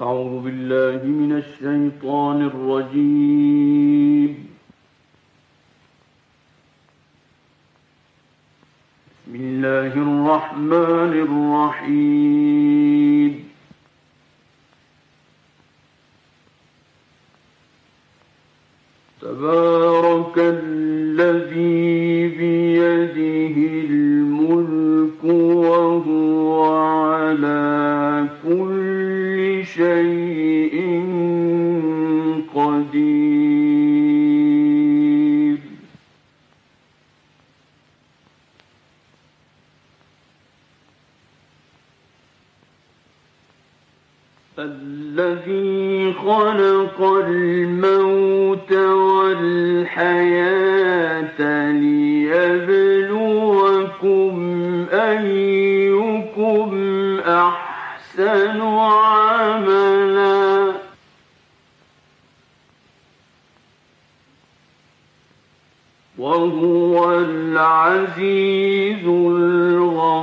أعوذ بالله من الشيطان الرجيم. بسم الله الرحمن الرحيم. تبارك الذي بيده الموت والحياة ليبلوكم أيكم أحسن عملا. وهو العزيز الغفور.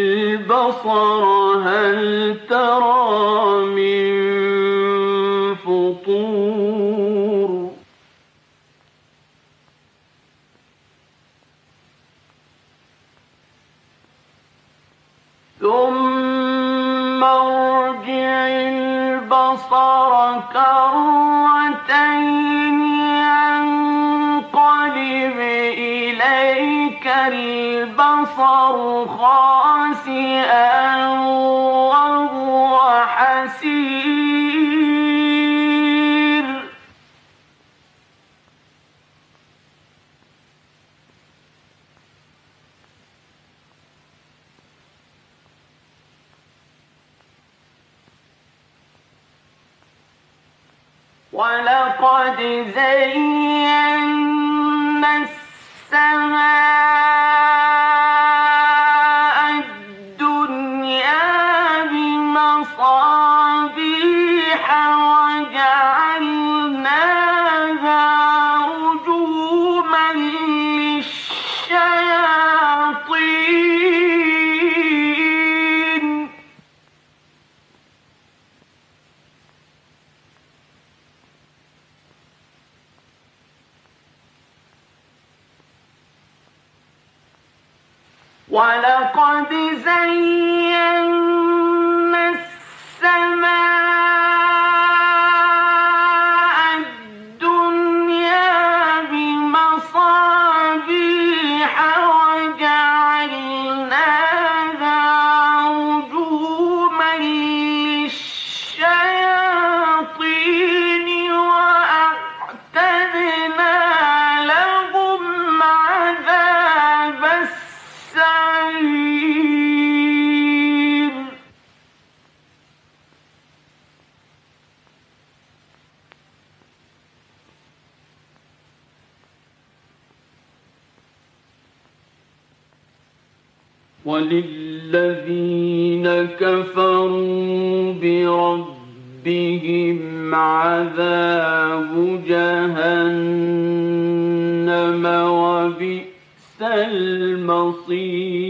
البصر هل ترى من فطور؟ ثم ارجع البصر كرتين البصر خاسئا وهو حسير. ولقد زينا زينا وللذين كفروا بربهم عذاب جهنم وبئس المصير.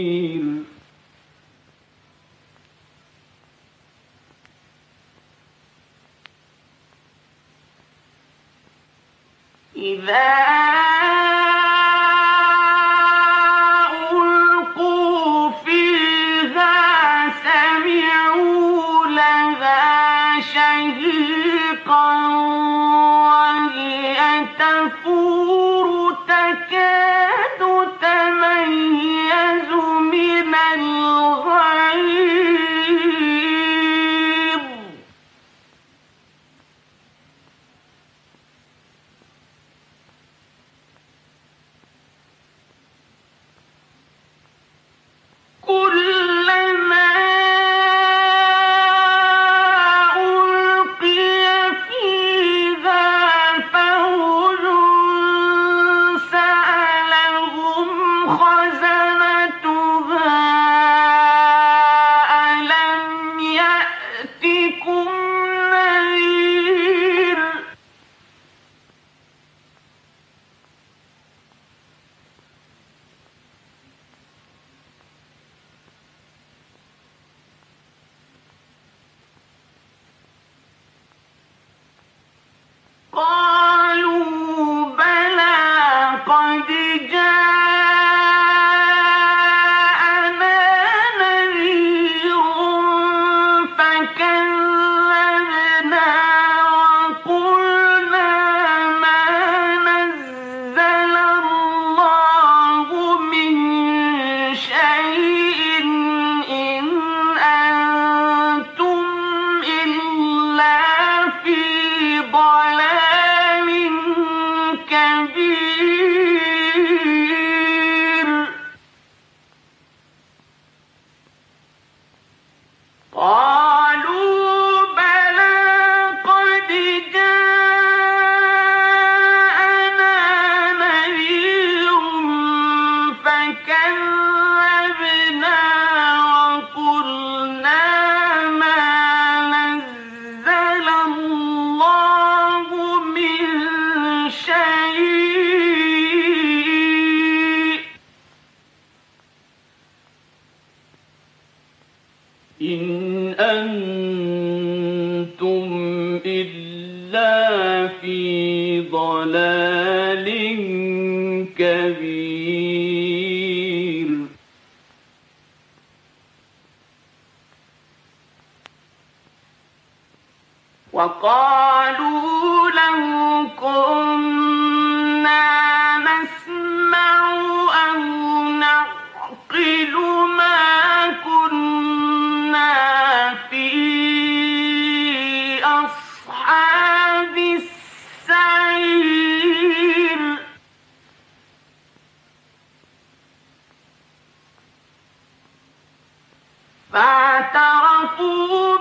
فاعترفوا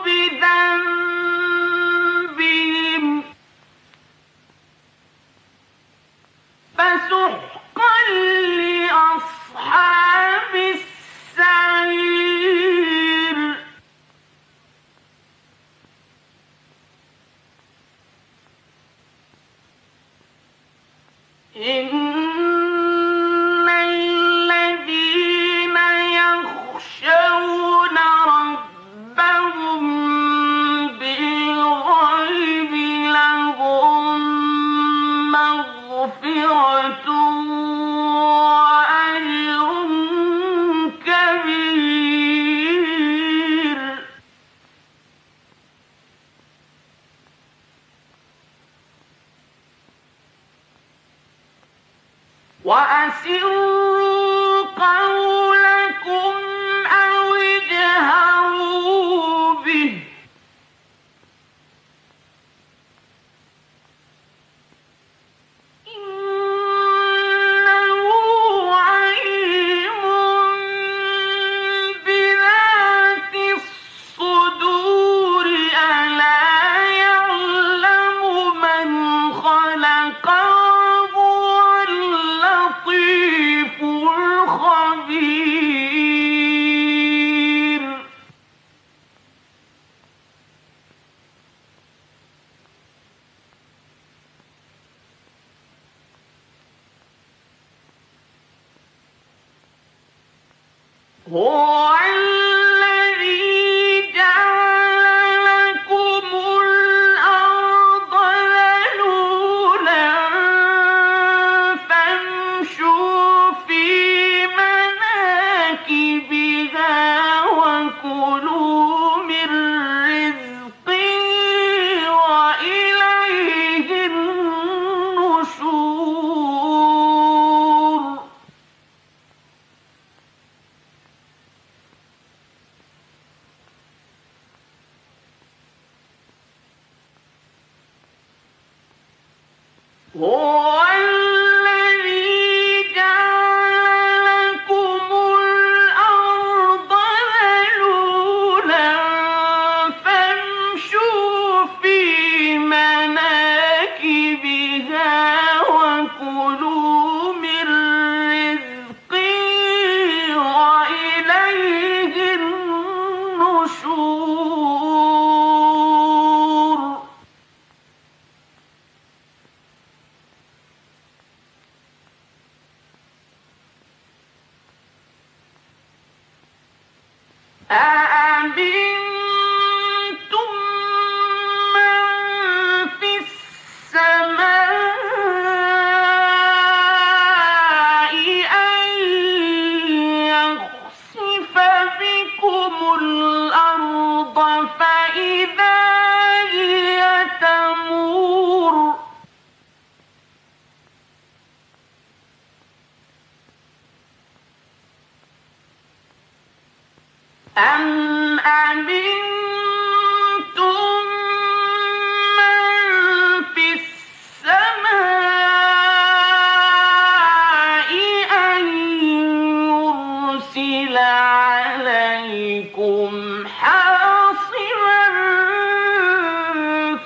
أرسل عليكم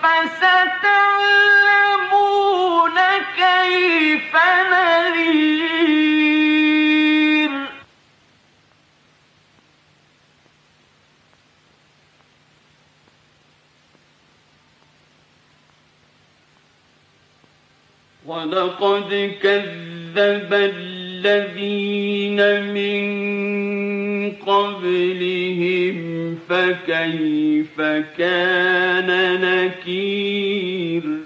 فستعلمون كيف نذير. ولقد كذب الذين من قبلهم فكيف كان نكير؟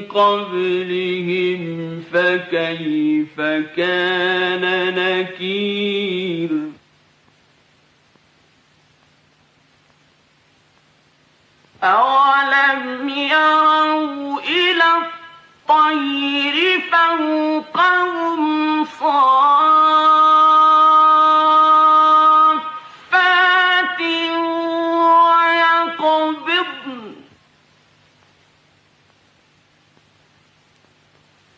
قبلهم فكيف كان نكير؟ أولم يروا إلى الطير فوقهم صافات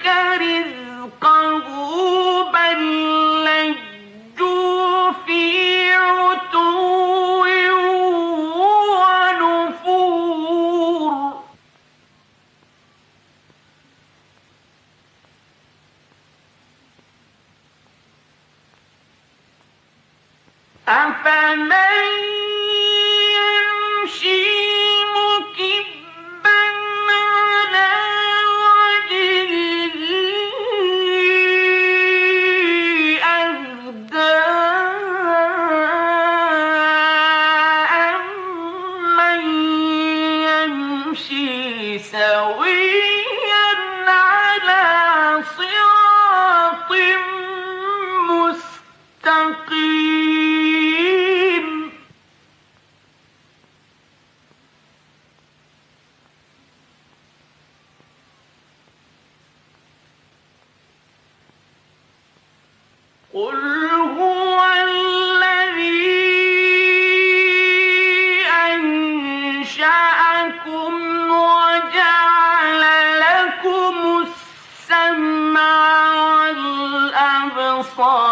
got it الصالحين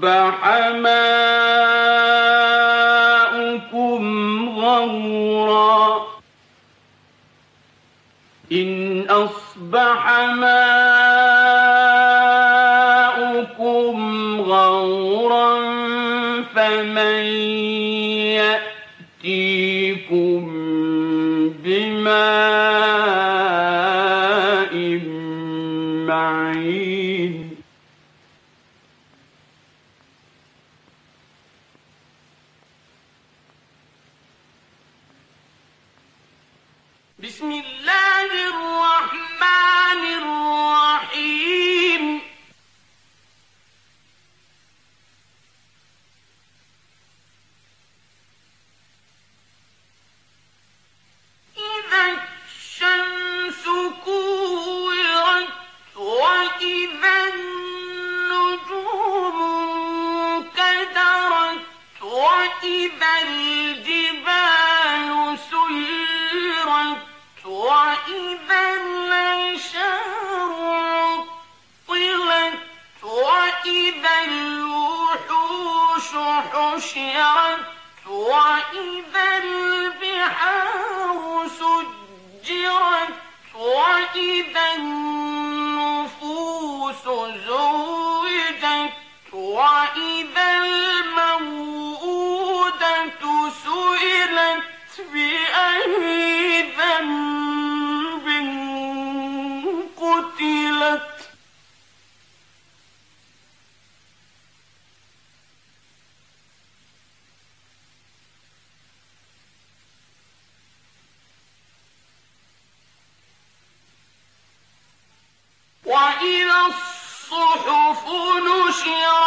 أصبح ماؤكم غورا. إن أصبح ماؤكم وإذا الصحف نشرت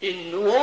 印度。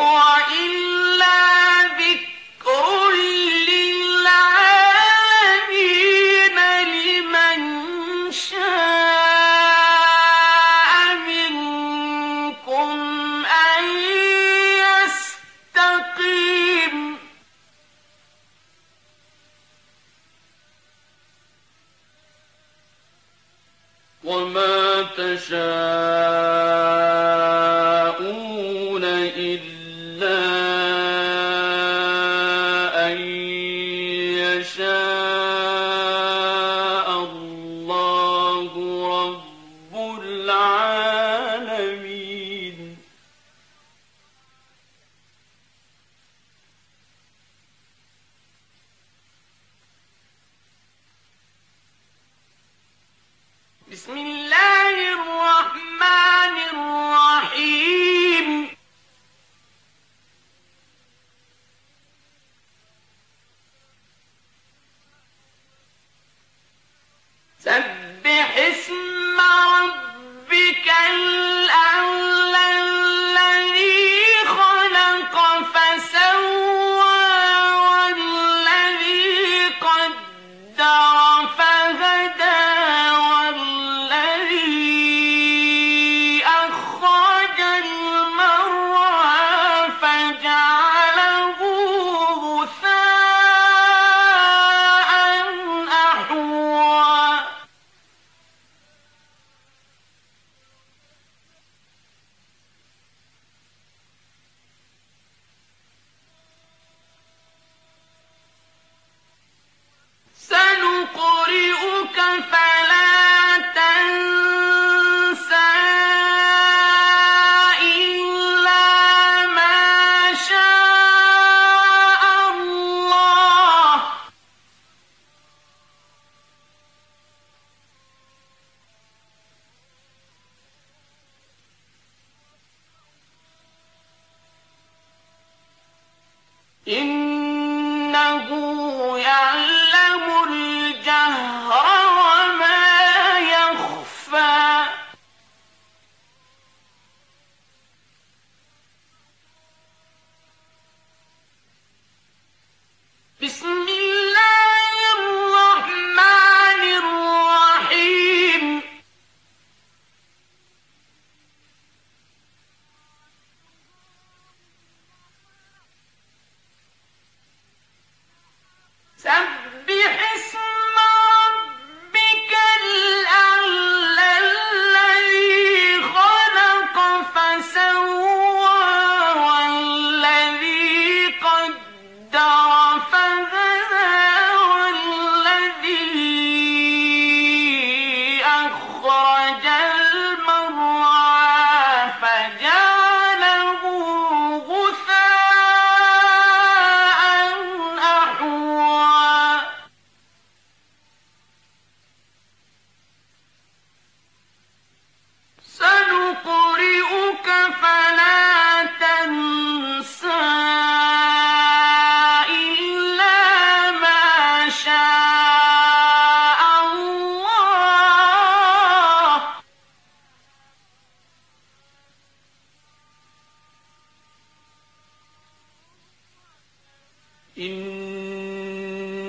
قل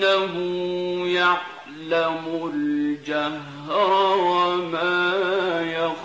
أعوذ برب الفلق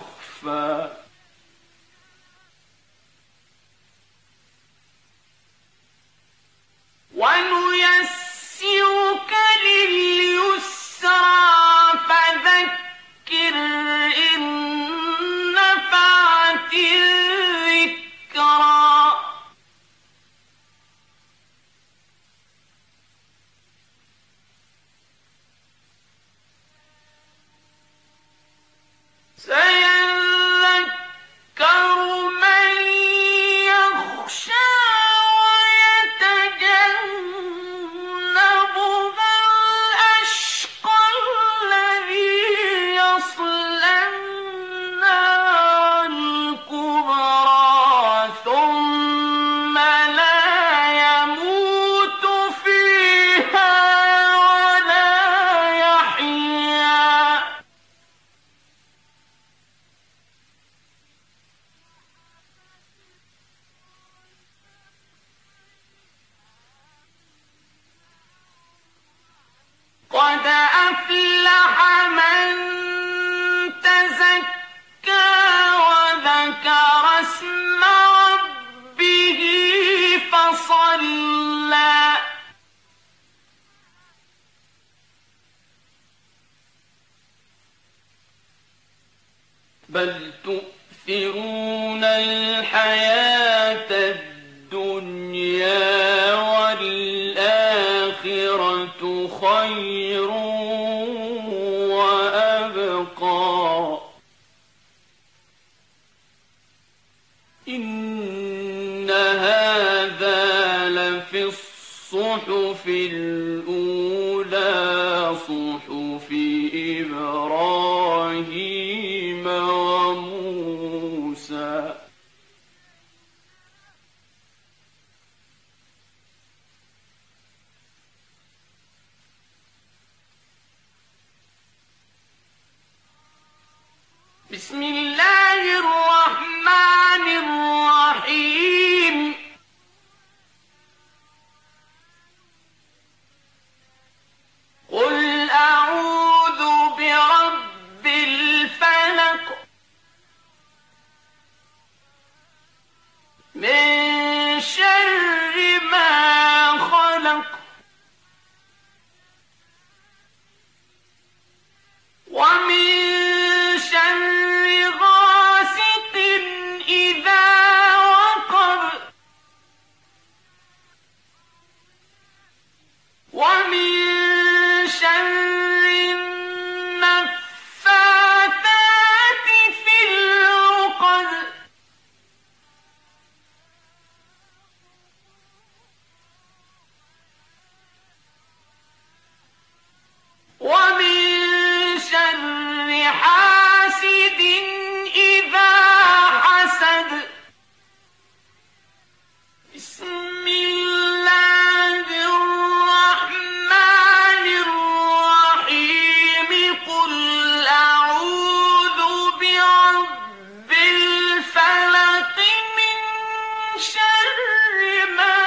لمن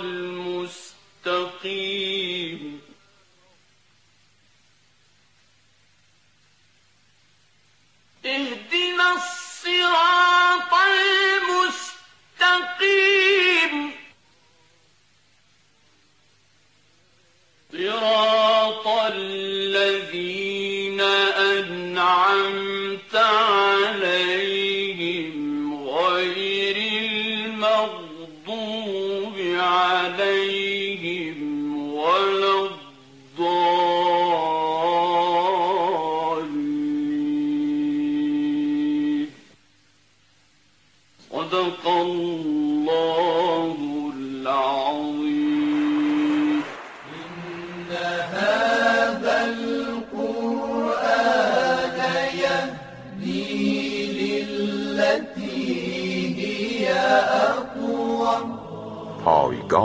المستقيم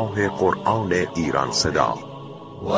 راه قرآن ایران صدا. و